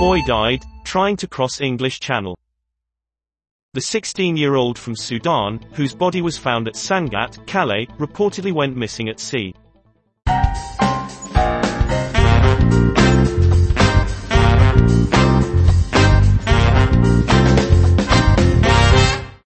Boy died, trying to cross English Channel. The 16-year-old from Sudan, whose body was found at Sangatte, Calais, reportedly went missing at sea.